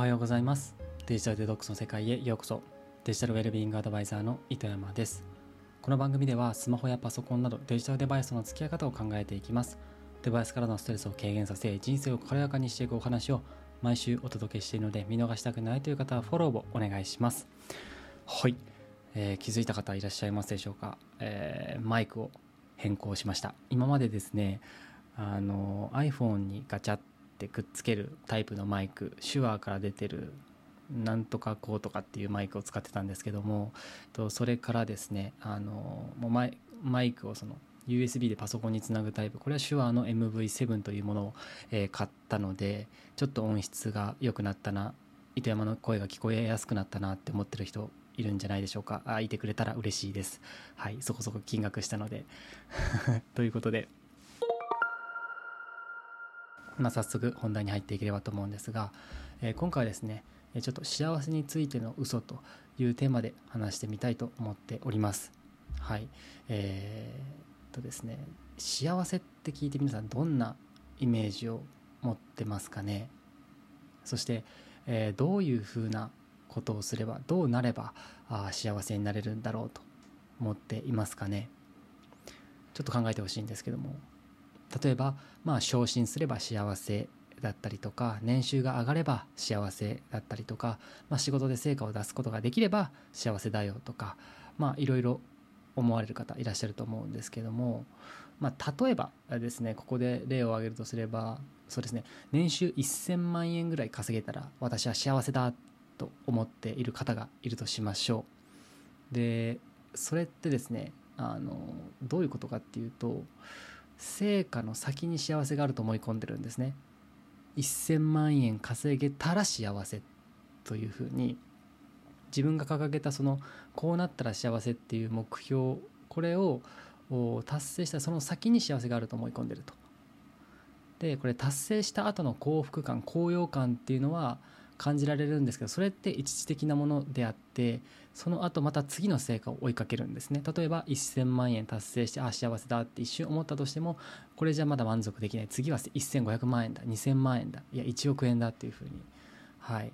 はようございます。デジタルデトックスの世界へ。ようこそ。デジタルウェルビーイングアドバイザーの糸山です。この番組ではスマホやパソコンなどデジタルデバイスの付き合い方を考えていきます。デバイスからのストレスを軽減させ人生を軽やかにしていくお話を毎週お届けしているので見逃したくないという方はフォローをお願いします。はい、えー、気づいた方いらっしゃいますでしょうか、えー、マイクを変更しました。今までですねあの iPhone にガチャッってくっつけるタイプのマイク手話から出てるなんとかこうとかっていうマイクを使ってたんですけどもそれからですねあのもうマイマイクをその USB でパソコンにつなぐタイプこれは手話の MV7 というものを、えー、買ったのでちょっと音質が良くなったな糸山の声が聞こえやすくなったなって思ってる人いるんじゃないでしょうか。あいてくれたら嬉しいです。はいそこそこ金額したので。ということで。ま、早速本題に入っていければと思うんですが、え、今回はですねちょっと幸せについての嘘というテーマで話してみたいと思っております。はい。えー、とですね幸せって聞いて皆さんどんなイメージを持ってますかね？そして、えー、どういうふうなことをすればどうなればあ幸せになれるんだろうと思っていますかね？ちょっと考えてほしいんですけども。例えばまあ昇進すれば幸せだったりとか年収が上がれば幸せだったりとか、まあ、仕事で成果を出すことができれば幸せだよとかまあいろいろ思われる方いらっしゃると思うんですけども、まあ、例えばですねここで例を挙げるとすればそうですね年収1000万円ぐらい稼げたら私は幸せだと思っている方がいるとしましょう。でそれってですねあのどういうことかっていうと成果の先に幸せがあると思い込んでるんですね。1000万円稼げたら幸せというふうに自分が掲げたそのこうなったら幸せっていう目標これを達成したその先に幸せがあると思い込んでると。でこれ達成した後の幸福感高揚感っていうのは感じられるんですけどそれって一時的なものであってその後また次の成果を追いかけるんですね。例えば1000万円達成してあ幸せだって一瞬思ったとしてもこれじゃまだ満足できない。次は1500万円だ。2000万円だ。いや1億円だっていうふうに。はい。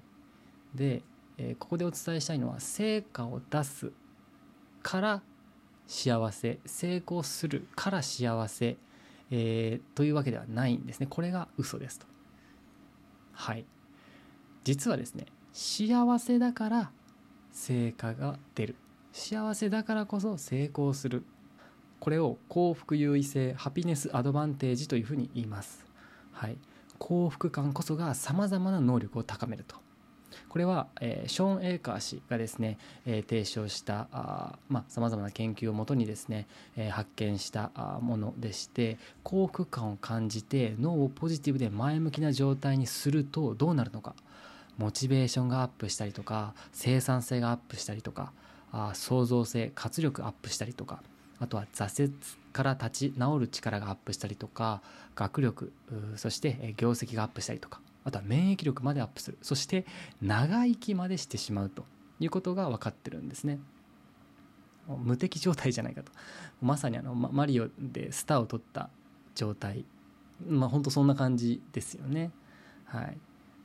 で、えー、ここでお伝えしたいのは成果を出すから幸せ成功するから幸せ、えー、というわけではないんですね。これが嘘ですと。はい。実はですね幸せだから成果が出る。幸せだからこそ成功する。これを幸福優位性ハピネスアドバンテージというふうに言います、はい、幸福感こそがさまざまな能力を高めると。これは、えー、ショーン・エーカー氏がですね、えー、提唱したさまざ、まな研究をもとにですね、えー、発見したものでして幸福感を感じて脳をポジティブで前向きな状態にするとどうなるのか。モチベーションがアップしたりとか生産性がアップしたりとかあ創造性活力アップしたりとかあとは挫折から立ち直る力がアップしたりとか学力そして業績がアップしたりとかあとは免疫力までアップする。そして長生きまでしてしまうということが分かってるんですね。無敵状態じゃないかと。まさにあのマリオでスターを取った状態。まあ本当そんな感じですよね。はい。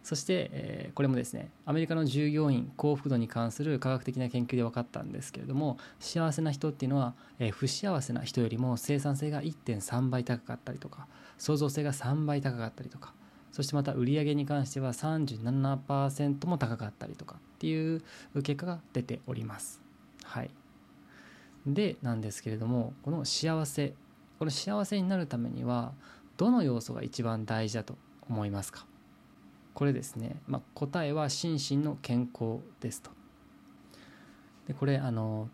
そして、えー、これもですねアメリカの従業員幸福度に関する科学的な研究で分かったんですけれども幸せな人っていうのは、えー、不幸せな人よりも生産性が1.3倍高かったりとか創造性が3倍高かったりとかそしてまた売上に関しては37%も高かったりとかっていう結果が出ております。はい、でなんですけれどもこの幸せこの幸せになるためにはどの要素が一番大事だと思いますか？これですね、まあ、答えは心身の健康ですと。でこれあの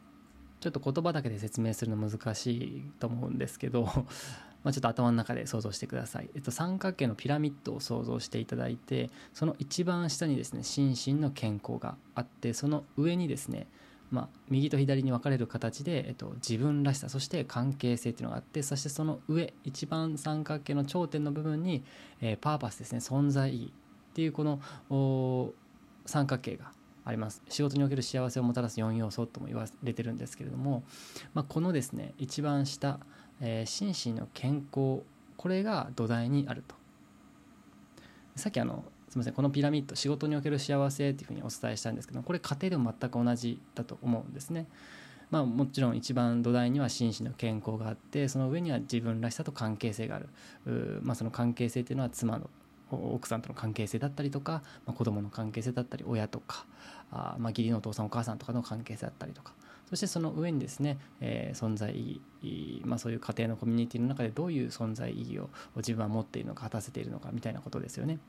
ちょっと言葉だけで説明するの難しいと思うんですけど まちょっと頭の中で想像してください、えっと、三角形のピラミッドを想像していただいてその一番下にですね心身の健康があってその上にですねまあ、右と左に分かれる形で、えっと、自分らしさそして関係性っていうのがあってそしてその上一番三角形の頂点の部分に、えー、パーパスですね存在意義っていうこの三角形があります。仕事における幸せをもたらす4要素とも言われてるんですけれども、まあ、このですね一番下、えー、心身の健康これが土台にあると。さっきあのすみませんこのピラミッド仕事における幸せっていうふうにお伝えしたんですけどこれ家庭でも全く同じだと思うんですね。まあ、もちろん一番土台には心身の健康があってその上には自分らしさと関係性がある。まあ、その関係性っていうのは妻の奥さんとの関係性だったりとか、まあ、子供の関係性だったり親とかあ、まあ、義理のお父さんお母さんとかの関係性だったりとかそしてその上にですね、えー、存在意義、まあ、そういう家庭のコミュニティの中でどういう存在意義を自分は持っているのか果たせているのかみたいなことですよね。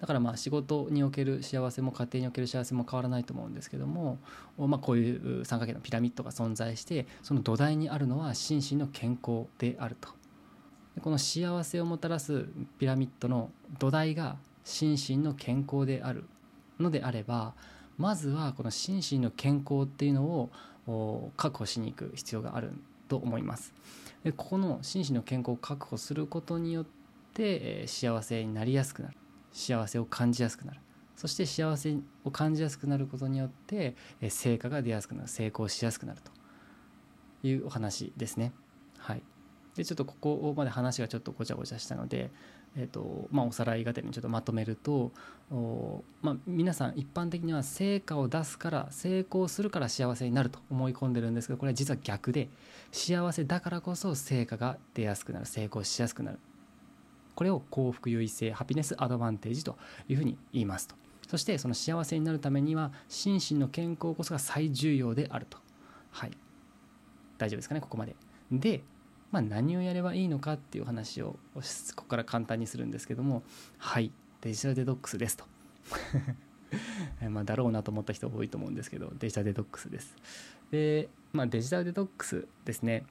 だからまあ仕事における幸せも家庭における幸せも変わらないと思うんですけども、まあ、こういう三角形のピラミッドが存在してその土台にあるのは心身の健康であるとこの幸せをもたらすピラミッドの土台が心身の健康であるのであればまずはこの心身の健康っていうのを確保しに行く必要があると思います。でここの心身の健康を確保することによって、え幸せになりやすくなる。幸せを感じやすくなる。そして幸せを感じやすくなることによって、え成果が出やすくなる。成功しやすくなるというお話ですね。でちょっとここまで話がちょっとごちゃごちゃしたので、えーとまあ、おさらいがてにちょっとまとめるとまあ、皆さん一般的には成果を出すから成功するから幸せになると思い込んでるんですけどこれは実は逆で幸せだからこそ成果が出やすくなる成功しやすくなる。これを幸福優位性ハピネスアドバンテージというふうに言いますと。そしてその幸せになるためには心身の健康こそが最重要であると。はい。大丈夫ですかねここまで。でまあ、何をやればいいのかっていう話をここから簡単にするんですけどもはいデジタルデトックスですと。まあだろうなと思った人多いと思うんですけどデジタルデトックスです。で、まあ、デジタルデトックスですね。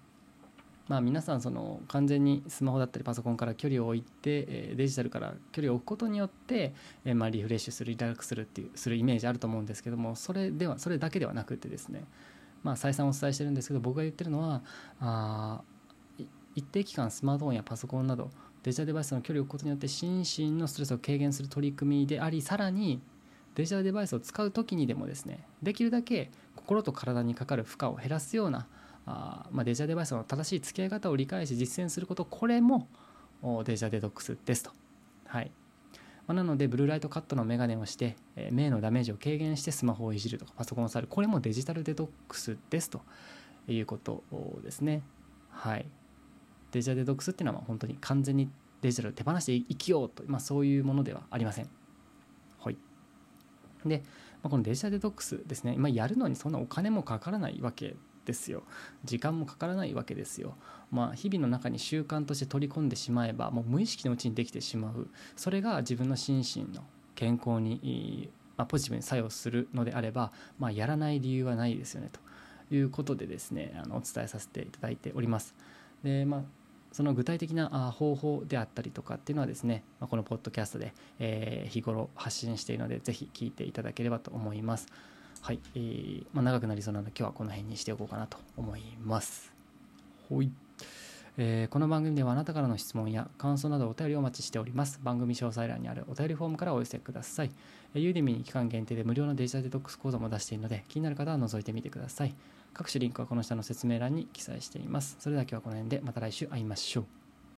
まあ、皆さんその完全にスマホだったりパソコンから距離を置いてデジタルから距離を置くことによってまあリフレッシュするリラックスするっていうするイメージあると思うんですけどもそれではそれだけではなくてですね。まあ再三お伝えしてるんですけど僕が言ってるのはあ一定期間スマートフォンやパソコンなどデジタルデバイスの距離を置くことによって心身のストレスを軽減する取り組みでありさらにデジタルデバイスを使う時にでもですねできるだけ心と体にかかる負荷を減らすようなあ、まあ、デジタルデバイスの正しい付き合い方を理解し実践することこれもデジタルデトックスですと。はいま、なのでブルーライトカットのメガネをして、え、目のダメージを軽減してスマホをいじるとかパソコンを触るこれもデジタルデトックスですということですね。はいデジタルデトックスっていうのは本当に完全にデジタルを手放して生きようと、まあ、そういうものではありません。はい、で、まあ、このデジタルデトックスですね、ま、やるのにそんなお金もかからないわけですよ。時間もかからないわけですよ。まあ、日々の中に習慣として取り込んでしまえばもう無意識のうちにできてしまうそれが自分の心身の健康に、まあ、ポジティブに作用するのであれば、まあ、やらない理由はないですよねということでですねあのお伝えさせていただいております。でまあその具体的な方法であったりとかっていうのはですね、まこのポッドキャストで、え日頃発信しているのでぜひ聞いていただければと思います。はい、えー、まあ、長くなりそうなので今日はこの辺にしておこうかなと思います。ほい。えー、この番組ではあなたからの質問や感想などお便りをお待ちしております。番組詳細欄にあるお便りフォームからお寄せください。えー、ユーデミに期間限定で無料のデジタルデトックス講座も出しているので気になる方は覗いてみてください。各種リンクはこの下の説明欄に記載しています。それでは今日はこの辺でまた来週会いましょう。